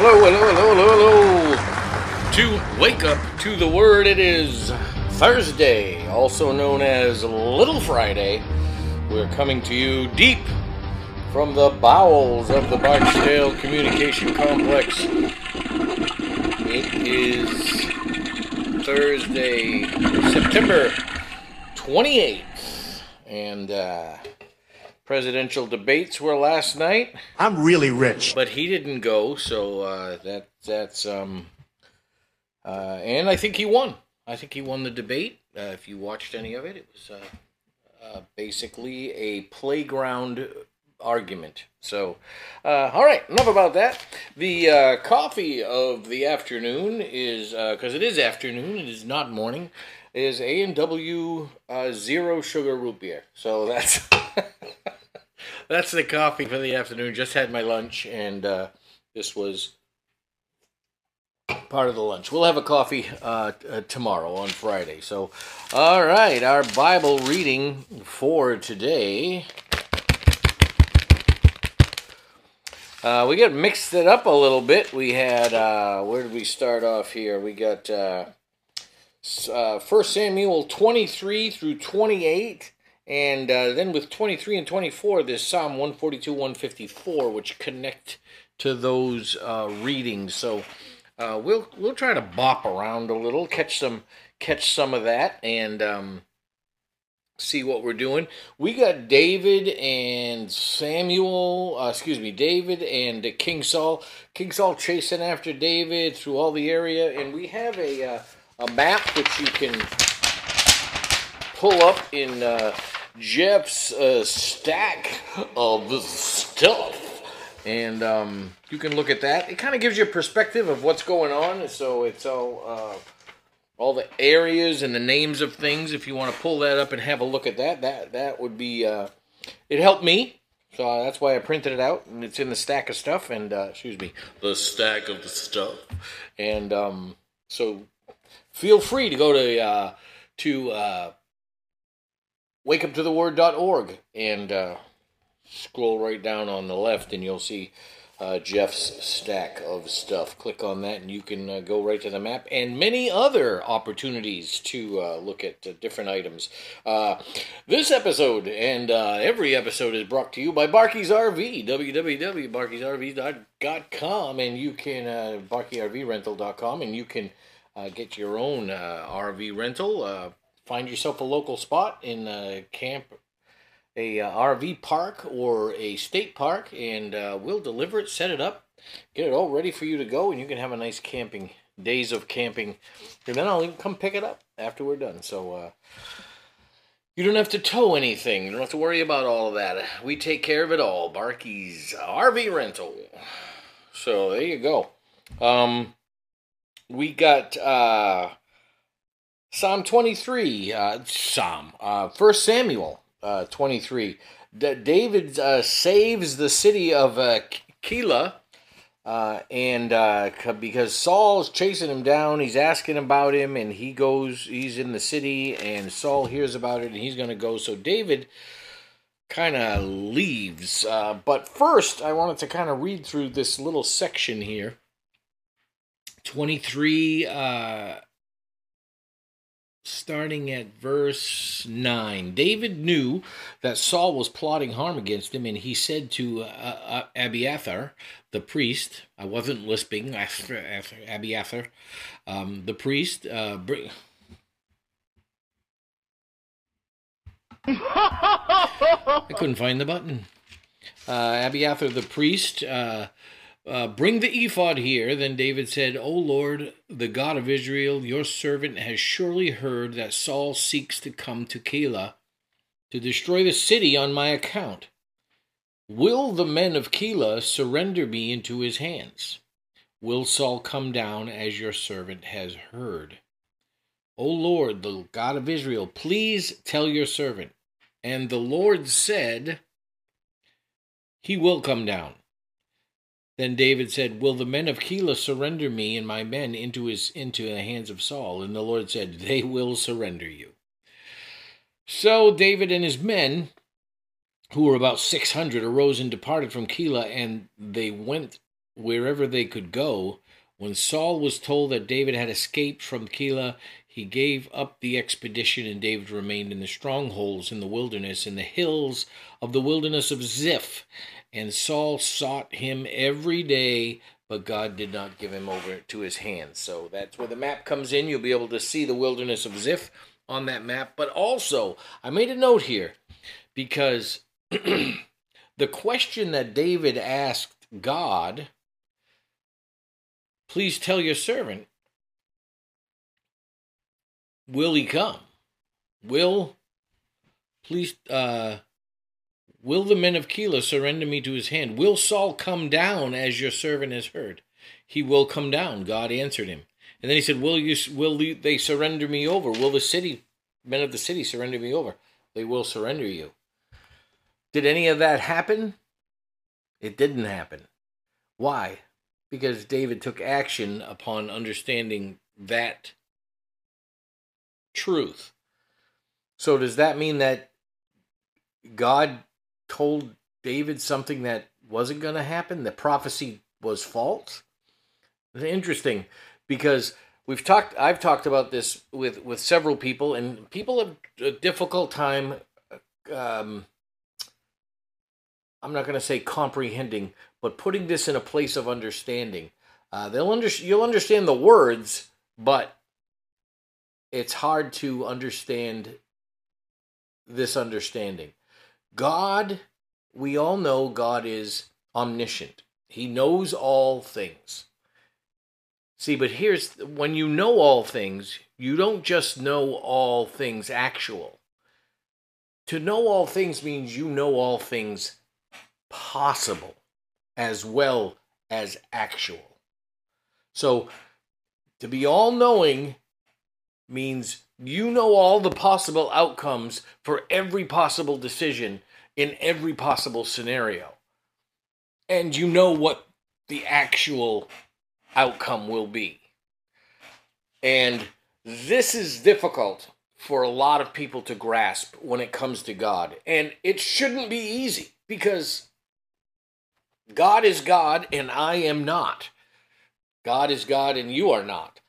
Hello, hello, hello, hello, hello. To wake up to the word, it is Thursday, also known as Little Friday. We're coming to you deep from the bowels of the Barksdale Communication Complex. It is Thursday, September 28th, and uh, presidential debates were last night I'm really rich. but he didn't go, so uh, that that's um, uh, and I think he won. I think he won the debate. Uh, if you watched any of it, it was uh, uh, basically a playground argument. So, uh, all right, enough about that. The uh, coffee of the afternoon is because it is afternoon. It is not morning. Is A and W uh, zero sugar root beer. So that's. That's the coffee for the afternoon. Just had my lunch, and uh, this was part of the lunch. We'll have a coffee uh, uh, tomorrow on Friday. So, all right, our Bible reading for today. Uh, we got mixed it up a little bit. We had uh, where did we start off here? We got uh, First Samuel twenty three through twenty eight. And uh, then with 23 and 24, there's Psalm 142, 154, which connect to those uh, readings. So uh, we'll we'll try to bop around a little, catch some catch some of that, and um, see what we're doing. We got David and Samuel, uh, excuse me, David and King Saul. King Saul chasing after David through all the area, and we have a uh, a map which you can pull up in uh, Jeff's uh, stack of stuff, and um, you can look at that. It kind of gives you a perspective of what's going on. So it's all uh, all the areas and the names of things. If you want to pull that up and have a look at that, that that would be. Uh, it helped me. So uh, that's why I printed it out, and it's in the stack of stuff. And uh, excuse me, the stack of the stuff. And um, so feel free to go to uh, to wakeuptotheword.org and uh, scroll right down on the left and you'll see uh, Jeff's stack of stuff. Click on that and you can uh, go right to the map and many other opportunities to uh, look at uh, different items. Uh, this episode and uh, every episode is brought to you by Barky's RV, www.barkysrv.com, and you can, uh, barkyrvrental.com, and you can get your own RV rental. Find yourself a local spot in a camp, a uh, RV park or a state park, and uh, we'll deliver it, set it up, get it all ready for you to go, and you can have a nice camping days of camping, and then I'll even come pick it up after we're done. So. Uh, you don't have to tow anything. You don't have to worry about all of that. We take care of it all. Barky's RV rental. So there you go. Um, we got uh, Psalm 23, uh, Psalm, uh, 1 Samuel uh, 23. D- David uh, saves the city of uh, Keilah, uh, and uh, because Saul's chasing him down, he's asking about him, and he goes, he's in the city, and Saul hears about it, and he's going to go. So David kind of leaves. Uh, but first, I wanted to kind of read through this little section here. 23 uh starting at verse 9 david knew that saul was plotting harm against him and he said to uh, uh, abiathar the priest i wasn't lisping abiathar um, the priest uh, i couldn't find the button. Uh, abiathar the priest uh, bring the ephod here. Then David said, O Lord, the God of Israel, your servant has surely heard that Saul seeks to come to Keilah to destroy the city on my account. Will the men of Keilah surrender me into his hands? Will Saul come down as your servant has heard? O Lord, the God of Israel, please tell your servant. And the Lord said, He will come down. Then David said, Will the men of Keilah surrender me and my men into his into the hands of Saul? And the Lord said, They will surrender you. So David and his men, who were about six hundred, arose and departed from Keilah, and they went wherever they could go. When Saul was told that David had escaped from Keilah, he gave up the expedition, and David remained in the strongholds in the wilderness, in the hills of the wilderness of Ziph. And Saul sought him every day, but God did not give him over to his hand. So that's where the map comes in. You'll be able to see the wilderness of Ziph on that map. But also, I made a note here because the question that David asked God, please tell your servant, will he come? Will, please, uh, will the men of Keilah surrender me to his hand? Will Saul come down as your servant has heard? He will come down, God answered him. And then he said, Will you will they surrender me over? Will the city men of the city surrender me over? They will surrender you. Did any of that happen? It didn't happen. Why? Because David took action upon understanding that truth. So, does that mean that God told David something that wasn't going to happen? The prophecy was false? It's interesting because we've talked I've talked about this with with several people and people have a difficult time um, I'm not going to say comprehending, but putting this in a place of understanding. Uh, they'll under, you'll understand the words, but it's hard to understand this understanding. God, we all know God is omniscient. He knows all things. See, but here's when you know all things, you don't just know all things actual. To know all things means you know all things possible as well as actual. So to be all knowing means you know all the possible outcomes for every possible decision in every possible scenario. And you know what the actual outcome will be. And this is difficult for a lot of people to grasp when it comes to God. And it shouldn't be easy because God is God and I am not. God is God and you are not.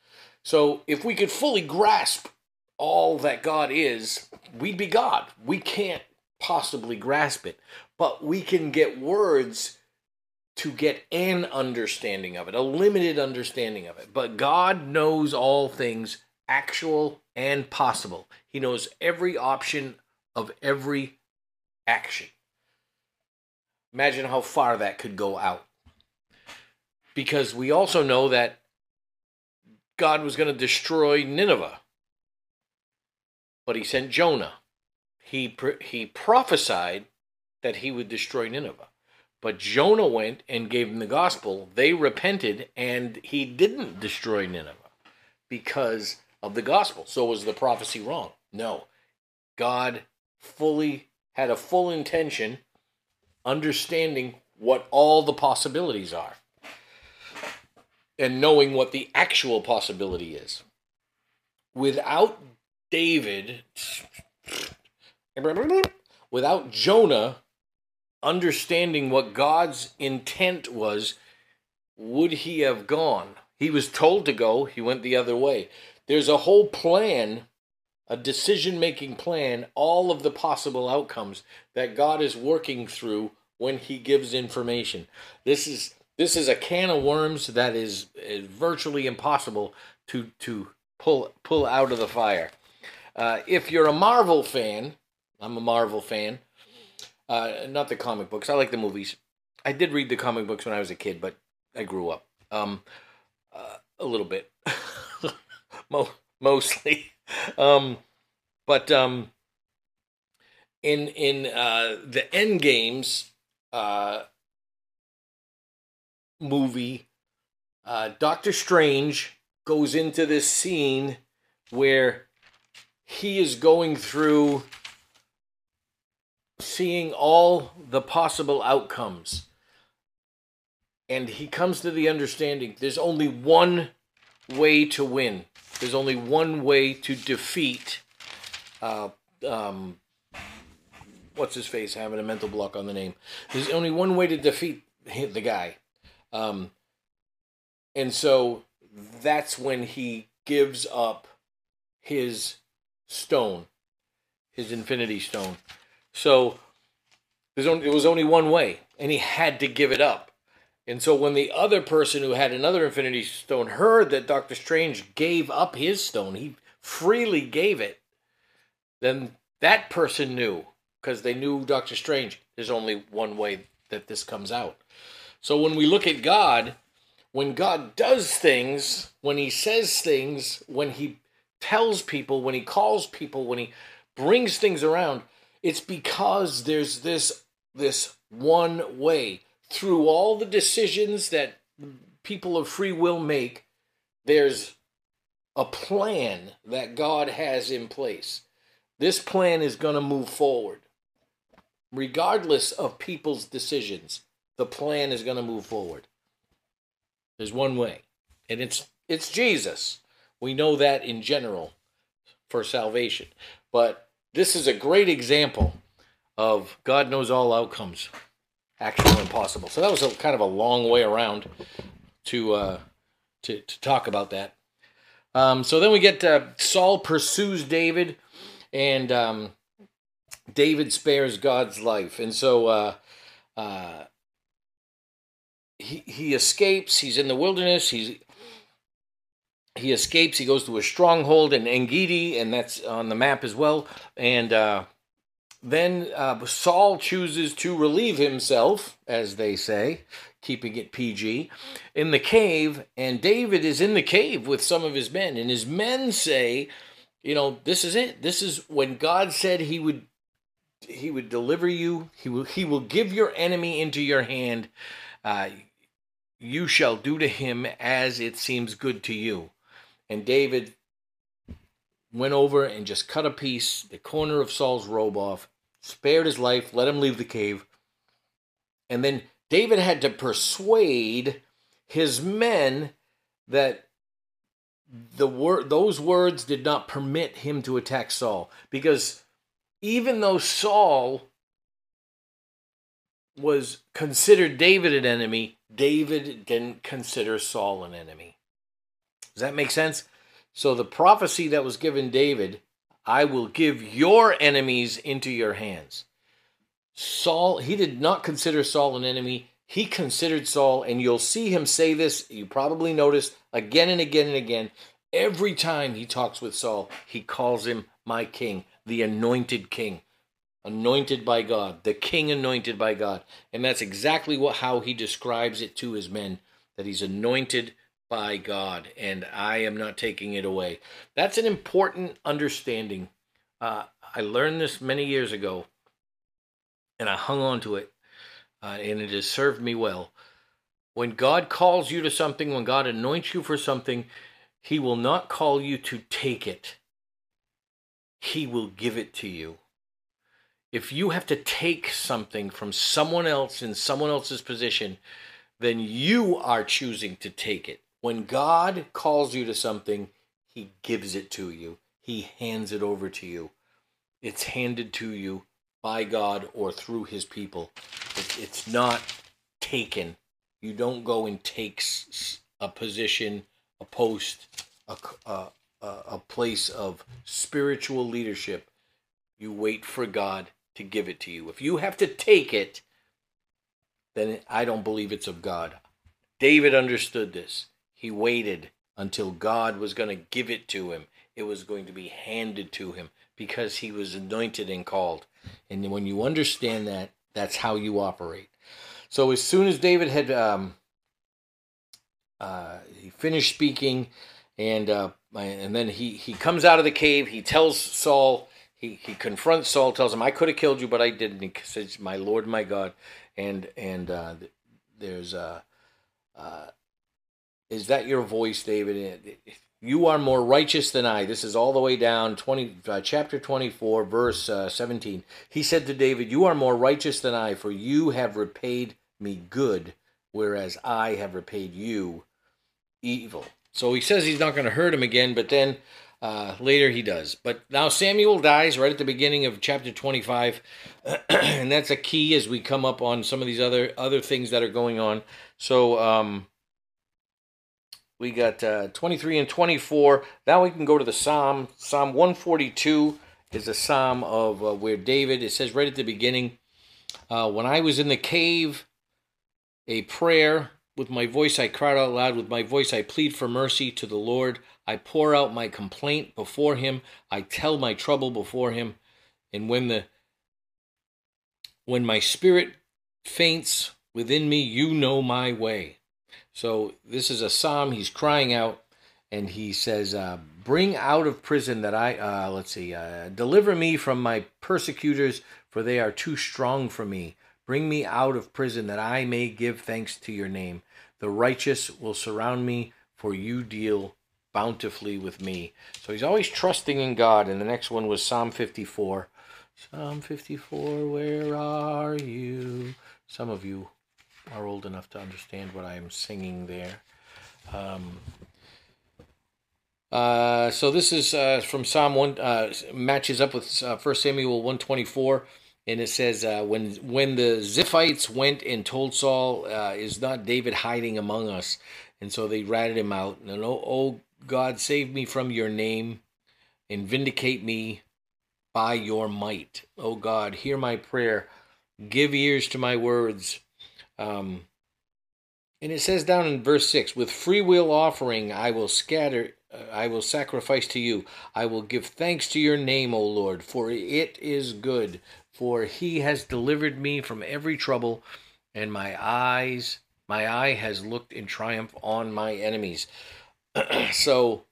So if we could fully grasp all that God is, we'd be God. We can't possibly grasp it, but we can get words to get an understanding of it, a limited understanding of it. But God knows all things actual and possible. He knows every option of every action. Imagine how far that could go out. Because we also know that God was going to destroy Nineveh. But he sent Jonah. He, he prophesied that he would destroy Nineveh. But Jonah went and gave them the gospel. They repented, and he didn't destroy Nineveh because of the gospel. So was the prophecy wrong? No. God fully had a full intention understanding what all the possibilities are and knowing what the actual possibility is. Without David, without Jonah understanding what God's intent was, would he have gone? He was told to go, he went the other way. There's a whole plan a decision making plan, all of the possible outcomes that God is working through when he gives information. This is this is a can of worms that is, is virtually impossible to to pull pull out of the fire. Uh, if you're a Marvel fan, I'm a Marvel fan. Uh, not the comic books. I like the movies. I did read the comic books when I was a kid, but I grew up um, uh, a little bit, mostly. Um, but um, in in uh, the End Games uh, movie, uh, Doctor Strange goes into this scene where he is going through seeing all the possible outcomes. And he comes to the understanding there's only one way to win. There's only one way to defeat. Uh, um, what's his face having a mental block on the name. There's only one way to defeat the guy. Um, And so that's when he gives up his stone, his infinity stone. So there's only, it was only one way, and he had to give it up. And so when the other person who had another infinity stone heard that Doctor Strange gave up his stone, he freely gave it, then that person knew because they knew Doctor Strange. There's only one way that this comes out. So when we look at God, when God does things, when he says things, when he tells people, when he calls people, when he brings things around, it's because there's this this one way through all the decisions that people of free will make. There's a plan that God has in place. This plan is going to move forward. Regardless of people's decisions, the plan is going to move forward. There's one way, and it's it's Jesus. We know that in general for salvation. But this is a great example of God knows all outcomes, actual and possible. So that was a kind of a long way around to uh, to, to talk about that. Um, so then we get uh, Saul pursues David, and um, David spares God's life, and so uh, uh, he he escapes. He's in the wilderness. He's he escapes. He goes to a stronghold in Engedi, and that's on the map as well. And uh, then uh, Saul chooses to relieve himself, as they say, keeping it PG, in the cave. And David is in the cave with some of his men, and his men say, "You know, this is it. This is when God said He would." He would deliver you. He will. He will give your enemy into your hand. Uh, you shall do to him as it seems good to you. And David went over and just cut a piece, the corner of Saul's robe off, spared his life, let him leave the cave. And then David had to persuade his men that the word those words did not permit him to attack Saul because even though Saul was considered David an enemy, David didn't consider Saul an enemy. Does that make sense? So the prophecy that was given David, I will give your enemies into your hands. Saul, he did not consider Saul an enemy. He considered Saul, and you'll see him say this, you probably noticed again and again and again. Every time he talks with Saul, he calls him my king, the anointed king, anointed by God, the king anointed by God. And that's exactly what how he describes it to his men that he's anointed by God, and I am not taking it away. That's an important understanding. Uh, I learned this many years ago, and I hung on to it, uh, and it has served me well. When God calls you to something, when God anoints you for something, He will not call you to take it, He will give it to you. If you have to take something from someone else in someone else's position, then you are choosing to take it. When God calls you to something, He gives it to you, He hands it over to you. It's handed to you by God or through His people. It's not taken. You don't go and take a position, a post, a, a, a place of spiritual leadership. You wait for God to give it to you. If you have to take it, then I don't believe it's of God. David understood this. He waited until God was going to give it to him. It was going to be handed to him because he was anointed and called. And when you understand that, that's how you operate. So as soon as David had um, uh, he finished speaking, and uh, and then he he comes out of the cave. He tells Saul. He, he confronts Saul, tells him, "I could have killed you, but I didn't." He says, "My Lord, my God," and and uh, there's uh, uh, is that your voice, David? You are more righteous than I. This is all the way down 20 uh, chapter 24 verse uh, 17. He said to David, "You are more righteous than I, for you have repaid me good, whereas I have repaid you evil." So he says he's not going to hurt him again, but then uh, later he does. But now Samuel dies right at the beginning of chapter 25, and that's a key as we come up on some of these other other things that are going on. So um, we got uh, 23 and 24. Now we can go to the Psalm. Psalm 142 is a psalm of uh, where David, it says right at the beginning, uh, when I was in the cave, a prayer with my voice I cried out loud. With my voice I plead for mercy to the Lord. I pour out my complaint before him. I tell my trouble before him. And when the when my spirit faints within me, you know my way. So this is a psalm. He's crying out, and he says, uh, "Bring out of prison that I uh, let's see, uh, deliver me from my persecutors, for they are too strong for me. Bring me out of prison that I may give thanks to your name. The righteous will surround me, for you deal bountifully with me. So he's always trusting in God. And the next one was Psalm 54. Psalm 54, where are you? Some of you are old enough to understand what I am singing there. Um, uh, so this is uh, from Psalm 1, uh, matches up with uh, 1 Samuel 124 and it says uh, when when the Ziphites went and told Saul, uh, "Is not David hiding among us?" and so they ratted him out. And oh, oh God, save me from your name, and vindicate me by your might. Oh God, hear my prayer. Give ears to my words. Um, and it says down in verse six, with free will offering I will scatter. Uh, I will sacrifice to you. I will give thanks to your name, O Lord, for it is good for he has delivered me from every trouble, and my eyes, my eye has looked in triumph on my enemies. so,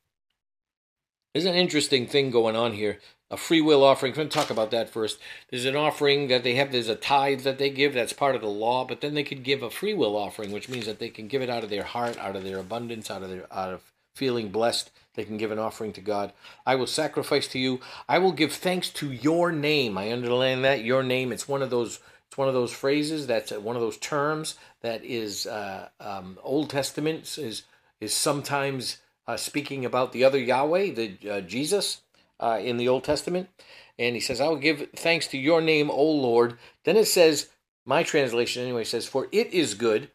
there's an interesting thing going on here. A free will offering. I'm going to talk about that first. There's an offering that they have. There's a tithe that they give. That's part of the law. But then they could give a free will offering, which means that they can give it out of their heart, out of their abundance, out of their out of feeling blessed they can give an offering to God. I will sacrifice to you. I will give thanks to your name. I underline that your name. It's one of those. It's one of those phrases. That's one of those terms that is uh, um, Old Testament is is sometimes uh, speaking about the other Yahweh, the uh, Jesus uh, in the Old Testament. And he says, "I will give thanks to your name, O Lord." Then it says, my translation anyway says, "For it is good."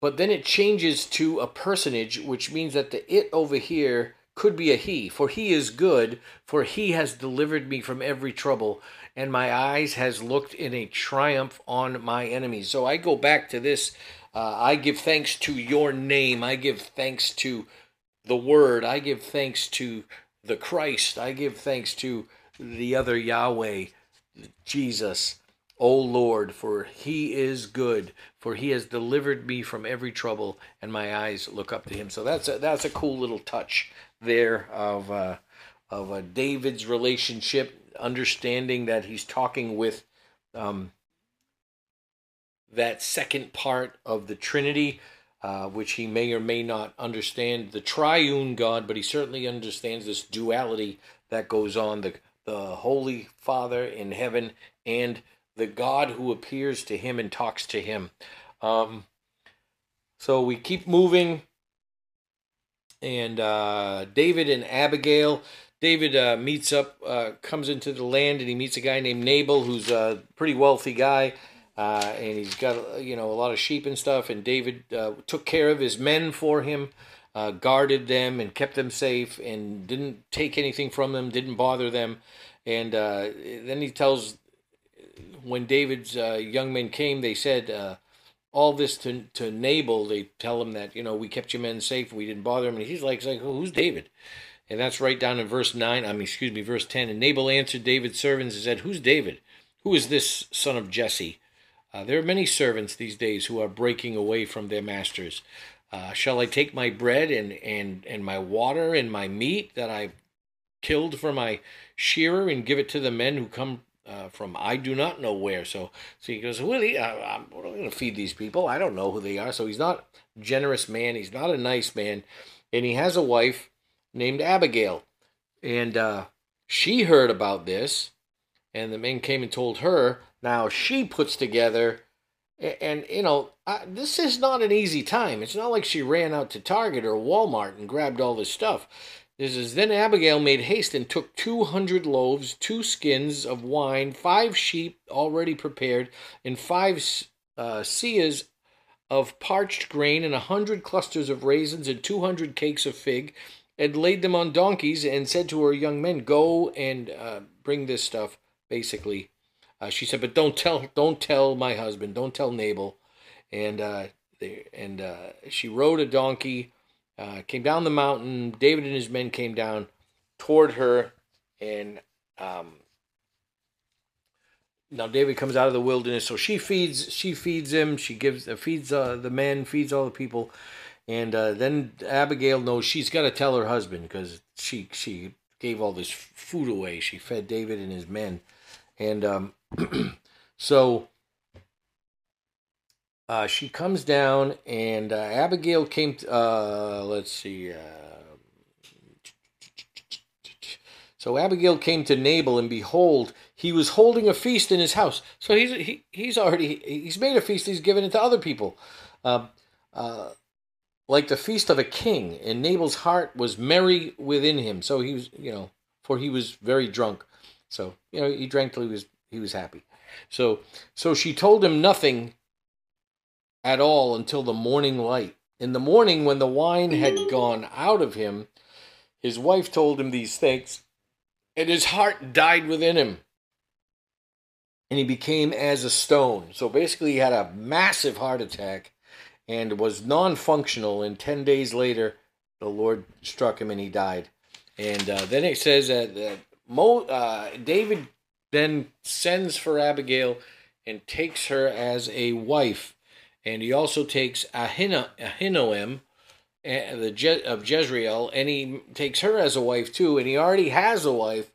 But then it changes to a personage, which means that the it over here could be a he, for he is good, for he has delivered me from every trouble, and my eyes has looked in a triumph on my enemies. So I go back to this. Uh, I give thanks to your name. I give thanks to the word. I give thanks to the Christ. I give thanks to the other Yahweh, Jesus. O Lord, for he is good, for he has delivered me from every trouble, and my eyes look up to him. So that's a, that's a cool little touch there of uh, of uh, David's relationship, understanding that he's talking with um, that second part of the Trinity, uh, which he may or may not understand the triune God, but he certainly understands this duality that goes on the the Holy Father in heaven and the God who appears to him and talks to him. Um, so we keep moving and uh, David and Abigail. David uh, meets up, uh, comes into the land, and he meets a guy named Nabal, who's a pretty wealthy guy, uh, and he's got you know a lot of sheep and stuff. And David uh, took care of his men for him, uh, guarded them, and kept them safe, and didn't take anything from them, didn't bother them. And then he tells when David's young men came, they said all this to to Nabal. They tell him that you know we kept your men safe, we didn't bother him, and he's like, like, who's David? And that's right down in verse nine. I mean, excuse me, verse ten. And Nabal answered David's servants and said, "Who's David? Who is this son of Jesse?" Uh, there are many servants these days who are breaking away from their masters. Uh, shall I take my bread and, and, and my water and my meat that I've killed for my shearer and give it to the men who come uh, from I do not know where. So, so he goes, Willie, I, I'm, I'm going to feed these people. I don't know who they are. So he's not generous man. He's not a nice man, and he has a wife named Abigail, and uh, she heard about this, and the men came and told her. Now she puts together, and, and you know, I, this is not an easy time. It's not like she ran out to Target or Walmart and grabbed all this stuff. This is then Abigail made haste and took two hundred loaves, two skins of wine, five sheep already prepared, and five uh, seahs of parched grain and a hundred clusters of raisins and two hundred cakes of fig, and laid them on donkeys, and said to her young men, "Go and uh, bring this stuff." Basically, uh, she said, "But don't tell, don't tell my husband, don't tell Nabal." And uh, they, and uh, she rode a donkey, uh, came down the mountain. David and his men came down toward her, and um, now David comes out of the wilderness, so she feeds she feeds him. She gives uh, feeds uh, the men, feeds all the people, and then Abigail knows she's got to tell her husband because she she gave all this food away. She fed David and his men, and um, so uh, she comes down, and uh, Abigail came. To, uh, let's see. Uh, so Abigail came to Nabal, and behold, he was holding a feast in his house. So he's he, he's already he's made a feast. He's given it to other people, uh, uh, like the feast of a king. And Nabal's heart was merry within him. So he was, you know, for he was very drunk. So you know, he drank till he was he was happy. So so she told him nothing at all until the morning light. In the morning, when the wine had gone out of him, his wife told him these things, and his heart died within him and he became as a stone. So basically, he had a massive heart attack and was non functional. And 10 days later, the Lord struck him and he died. And uh, then it says that, that Mo, uh, David then sends for Abigail and takes her as a wife. And he also takes Ahino, Ahinoam uh, the Je- of Jezreel, and he takes her as a wife too. And he already has a wife,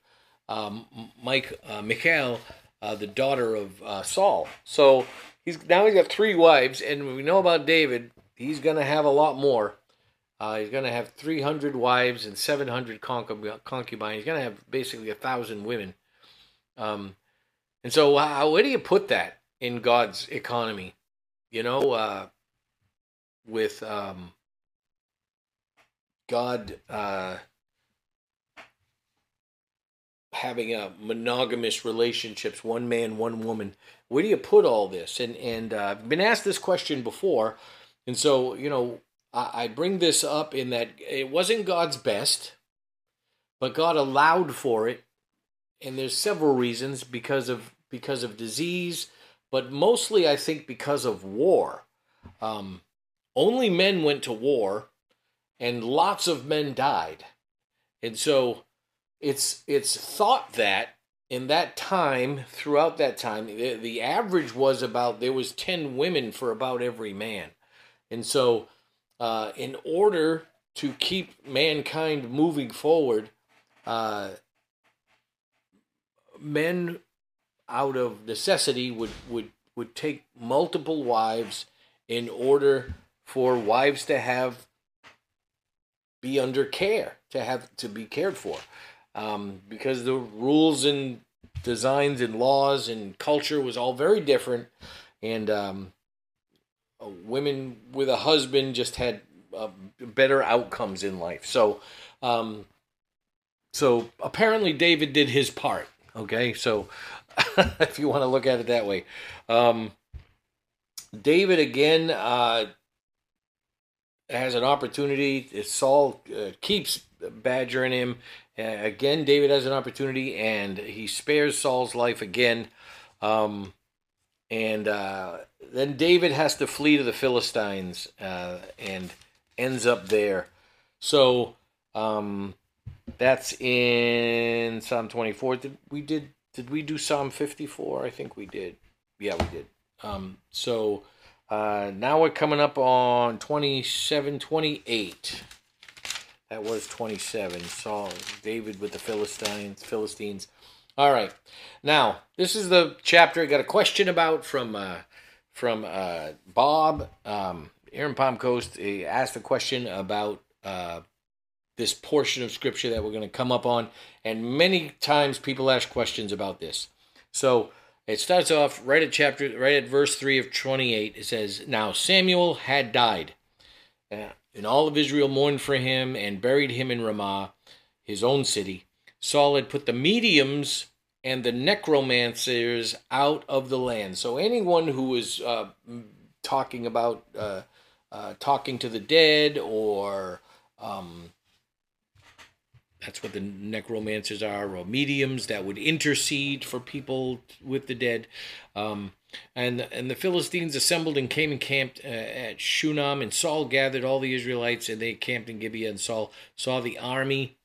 um, Mike uh, Michal, uh, the daughter of uh, Saul. So he's now he's got three wives, and we know about David. He's going to have a lot more. Uh, he's going to have 300 wives and 700 concubines. He's going to have basically a thousand women. Um, and so, how, where do you put that in God's economy? You know, uh, with um, God uh, having a monogamous relationships, one man, one woman. Where do you put all this? And and uh, I've been asked this question before, and so you know I, bring this up in that it wasn't God's best, but God allowed for it, and there's several reasons because of because of disease, but mostly I think because of war. Um, only men went to war, and lots of men died, and so it's it's thought that in that time throughout that time the, the average was about there was 10 women for about every man. And so uh, in order to keep mankind moving forward uh, men out of necessity would would would take multiple wives in order for wives to have be under care to have to be cared for. Um, because the rules and designs and laws and culture was all very different, and um, women with a husband just had uh, better outcomes in life. So, um, so apparently David did his part. Okay, so if you want to look at it that way, um, David again uh, has an opportunity. Saul uh, keeps badgering him uh, again, David has an opportunity, and he spares Saul's life again. Um, and uh, then David has to flee to the Philistines uh, and ends up there. So um, that's in Psalm 24. Did we did did we do Psalm 54? I think we did. Yeah, we did. Um, so uh, now we're coming up on 27, 28. That was 27. Saul, David with the Philistines. Philistines. All right. Now, this is the chapter I got a question about from uh, from uh, Bob um, in Palm Coast. He asked a question about uh, this portion of scripture that we're going to come up on, and many times people ask questions about this. So it starts off right at chapter, right at verse three of twenty-eight. It says, "Now Samuel had died." Uh, and all of Israel mourned for him and buried him in Ramah, his own city. Saul had put the mediums and the necromancers out of the land. So anyone who was uh, talking about uh, uh, talking to the dead or um, that's what the necromancers are, or mediums that would intercede for people with the dead. Um, and and the Philistines assembled and came and camped uh, at Shunem and Saul gathered all the Israelites, and they camped in Gibeah. And Saul saw the army,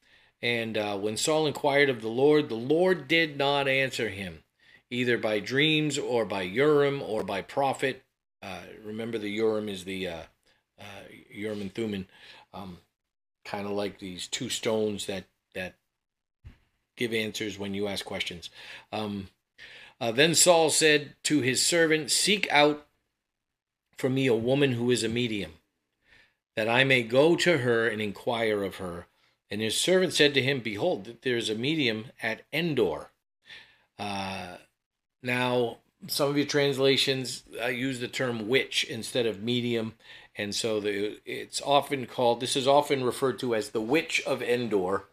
and uh, when Saul inquired of the Lord, the Lord did not answer him, either by dreams or by Urim or by prophet. Uh, remember, the Urim is the uh, uh, Urim and Thummim, um, kind of like these two stones that that give answers when you ask questions. Um, uh, then Saul said to his servant, Seek out for me a woman who is a medium, that I may go to her and inquire of her. And his servant said to him, Behold, there is a medium at Endor. Uh, now, some of your translations uh, use the term witch instead of medium, and so the, it's often called. This is often referred to as the witch of Endor.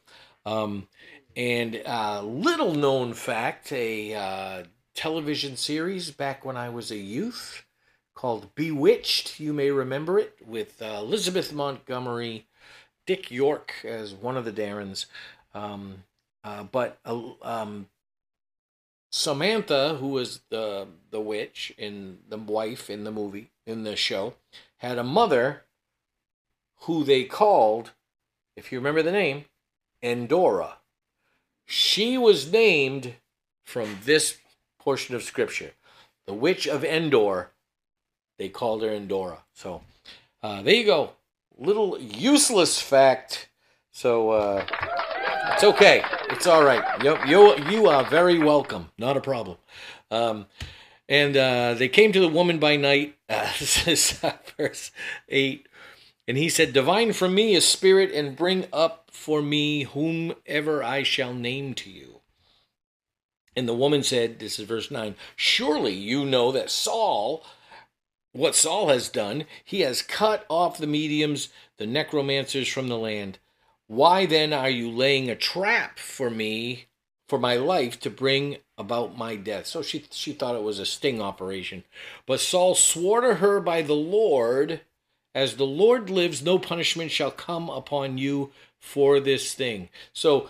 Um, and a little known fact a uh, television series back when I was a youth called Bewitched. You may remember it with uh, Elizabeth Montgomery, Dick York as one of the Darrins. Um, uh, but uh, um, Samantha, who was the the witch in the wife in the movie in the show, had a mother who they called, if you remember the name, Endora. She was named from this portion of scripture. The witch of Endor, they called her Endora. So uh, there you go. Little useless fact. So uh, it's okay. It's all right. You, you, you are very welcome. Not a problem. Um, and uh, they came to the woman by night. Uh, this is verse 8. And he said, Divine from me a spirit, and bring up for me whomever I shall name to you. And the woman said, This is verse 9, Surely you know that Saul, what Saul has done, he has cut off the mediums, the necromancers from the land. Why then are you laying a trap for me, for my life, to bring about my death? So she, she thought it was a sting operation. But Saul swore to her by the Lord as the Lord lives, no punishment shall come upon you for this thing. So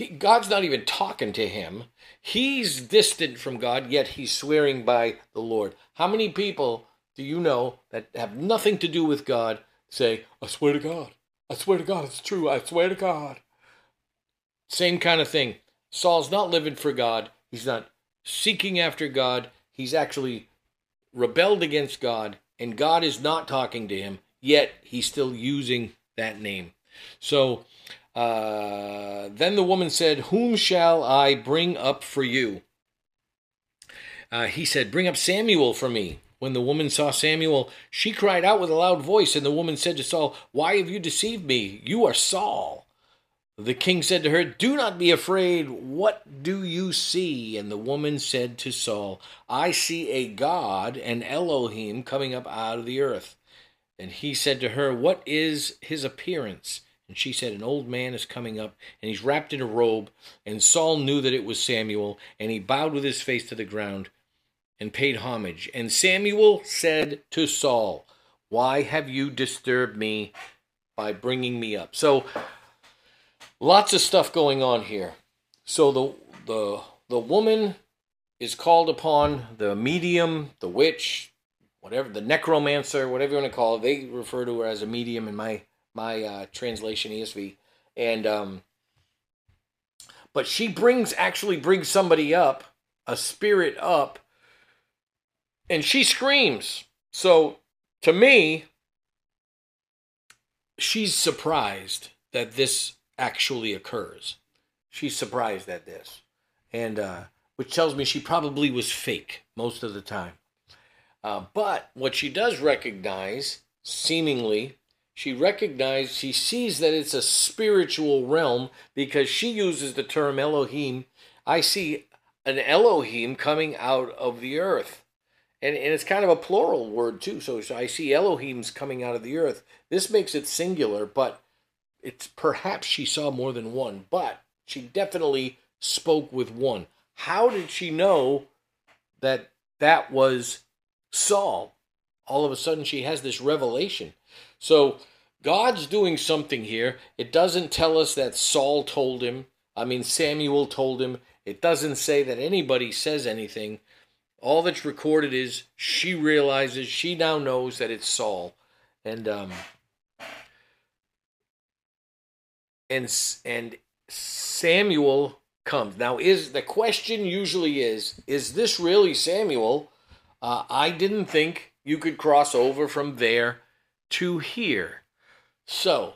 he, God's not even talking to him. He's distant from God, yet he's swearing by the Lord. How many people do you know that have nothing to do with God say, I swear to God, I swear to God, it's true, I swear to God? Same kind of thing. Saul's not living for God, he's not seeking after God, he's actually rebelled against God and God is not talking to him, yet he's still using that name. So uh, then the woman said, Whom shall I bring up for you? Uh, he said, Bring up Samuel for me. When the woman saw Samuel, she cried out with a loud voice, and the woman said to Saul, Why have you deceived me? You are Saul. The king said to her, Do not be afraid. What do you see? And the woman said to Saul, I see a God, an Elohim, coming up out of the earth. And he said to her, What is his appearance? And she said, An old man is coming up, and he's wrapped in a robe. And Saul knew that it was Samuel, and he bowed with his face to the ground and paid homage. And Samuel said to Saul, Why have you disturbed me by bringing me up? So, lots of stuff going on here. So the the the woman is called upon, the medium, the witch, whatever, the necromancer, whatever you want to call it. They refer to her as a medium in my my uh, translation ESV, and um, but she brings actually brings somebody up, a spirit up, and she screams. So to me, she's surprised that this actually occurs. She's surprised at this, and uh, which tells me she probably was fake most of the time. Uh, but what she does recognize, seemingly, she recognizes, she sees that it's a spiritual realm because she uses the term Elohim. I see an Elohim coming out of the earth. And, and it's kind of a plural word too. So, so I see Elohims coming out of the earth. This makes it singular, but it's perhaps she saw more than one, but she definitely spoke with one. How did she know that that was Saul? all of a sudden she has this revelation. So God's doing something here. It doesn't tell us that Saul told him. I mean, Samuel told him. It doesn't say that anybody says anything. All that's recorded is she realizes, she now knows that it's Saul. And, um, and, and Samuel comes. Now, is the question usually is, is this really Samuel? Uh, I didn't think you could cross over from there to here. So,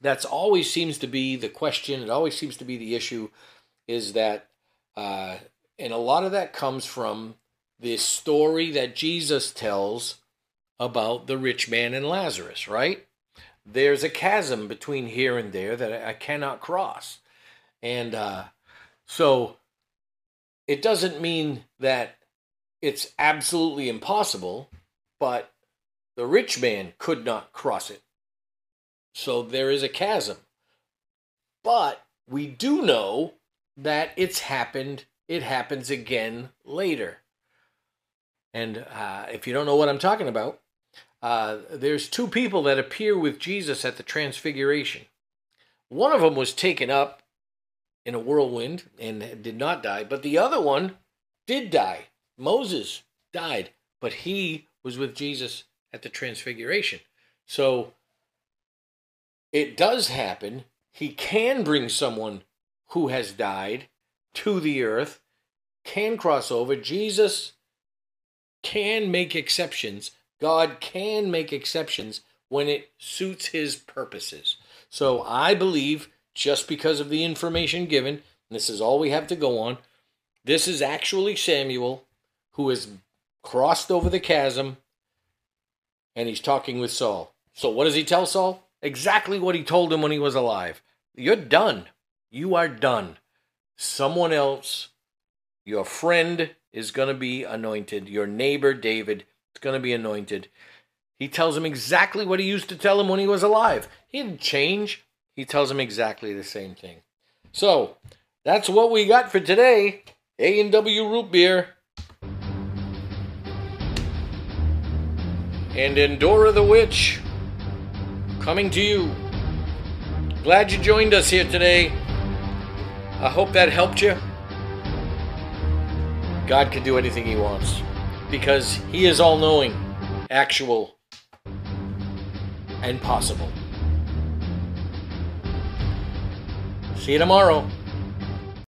that's always seems to be the question. It always seems to be the issue is that, uh, and a lot of that comes from this story that Jesus tells about the rich man and Lazarus, right? There's a chasm between here and there that I cannot cross. And uh, so it doesn't mean that it's absolutely impossible, but the rich man could not cross it. So there is a chasm. But we do know that it's happened, it happens again later. And uh, if you don't know what I'm talking about, uh, there's two people that appear with Jesus at the Transfiguration. One of them was taken up in a whirlwind and did not die, but the other one did die. Moses died, but he was with Jesus at the Transfiguration. So it does happen. He can bring someone who has died to the earth, can cross over. Jesus can make exceptions. God can make exceptions when it suits his purposes. So I believe, just because of the information given, this is all we have to go on, this is actually Samuel who has crossed over the chasm and he's talking with Saul. So what does he tell Saul? Exactly what he told him when he was alive. You're done. You are done. Someone else, your friend, is going to be anointed. Your neighbor, David, is going to be anointed. He tells him exactly what he used to tell him when he was alive. He didn't change. He tells him exactly the same thing. So, that's what we got for today. A&W Root Beer. And Endora the Witch coming to you. Glad you joined us here today. I hope that helped you. God can do anything He wants because He is all knowing, actual, and possible. See you tomorrow.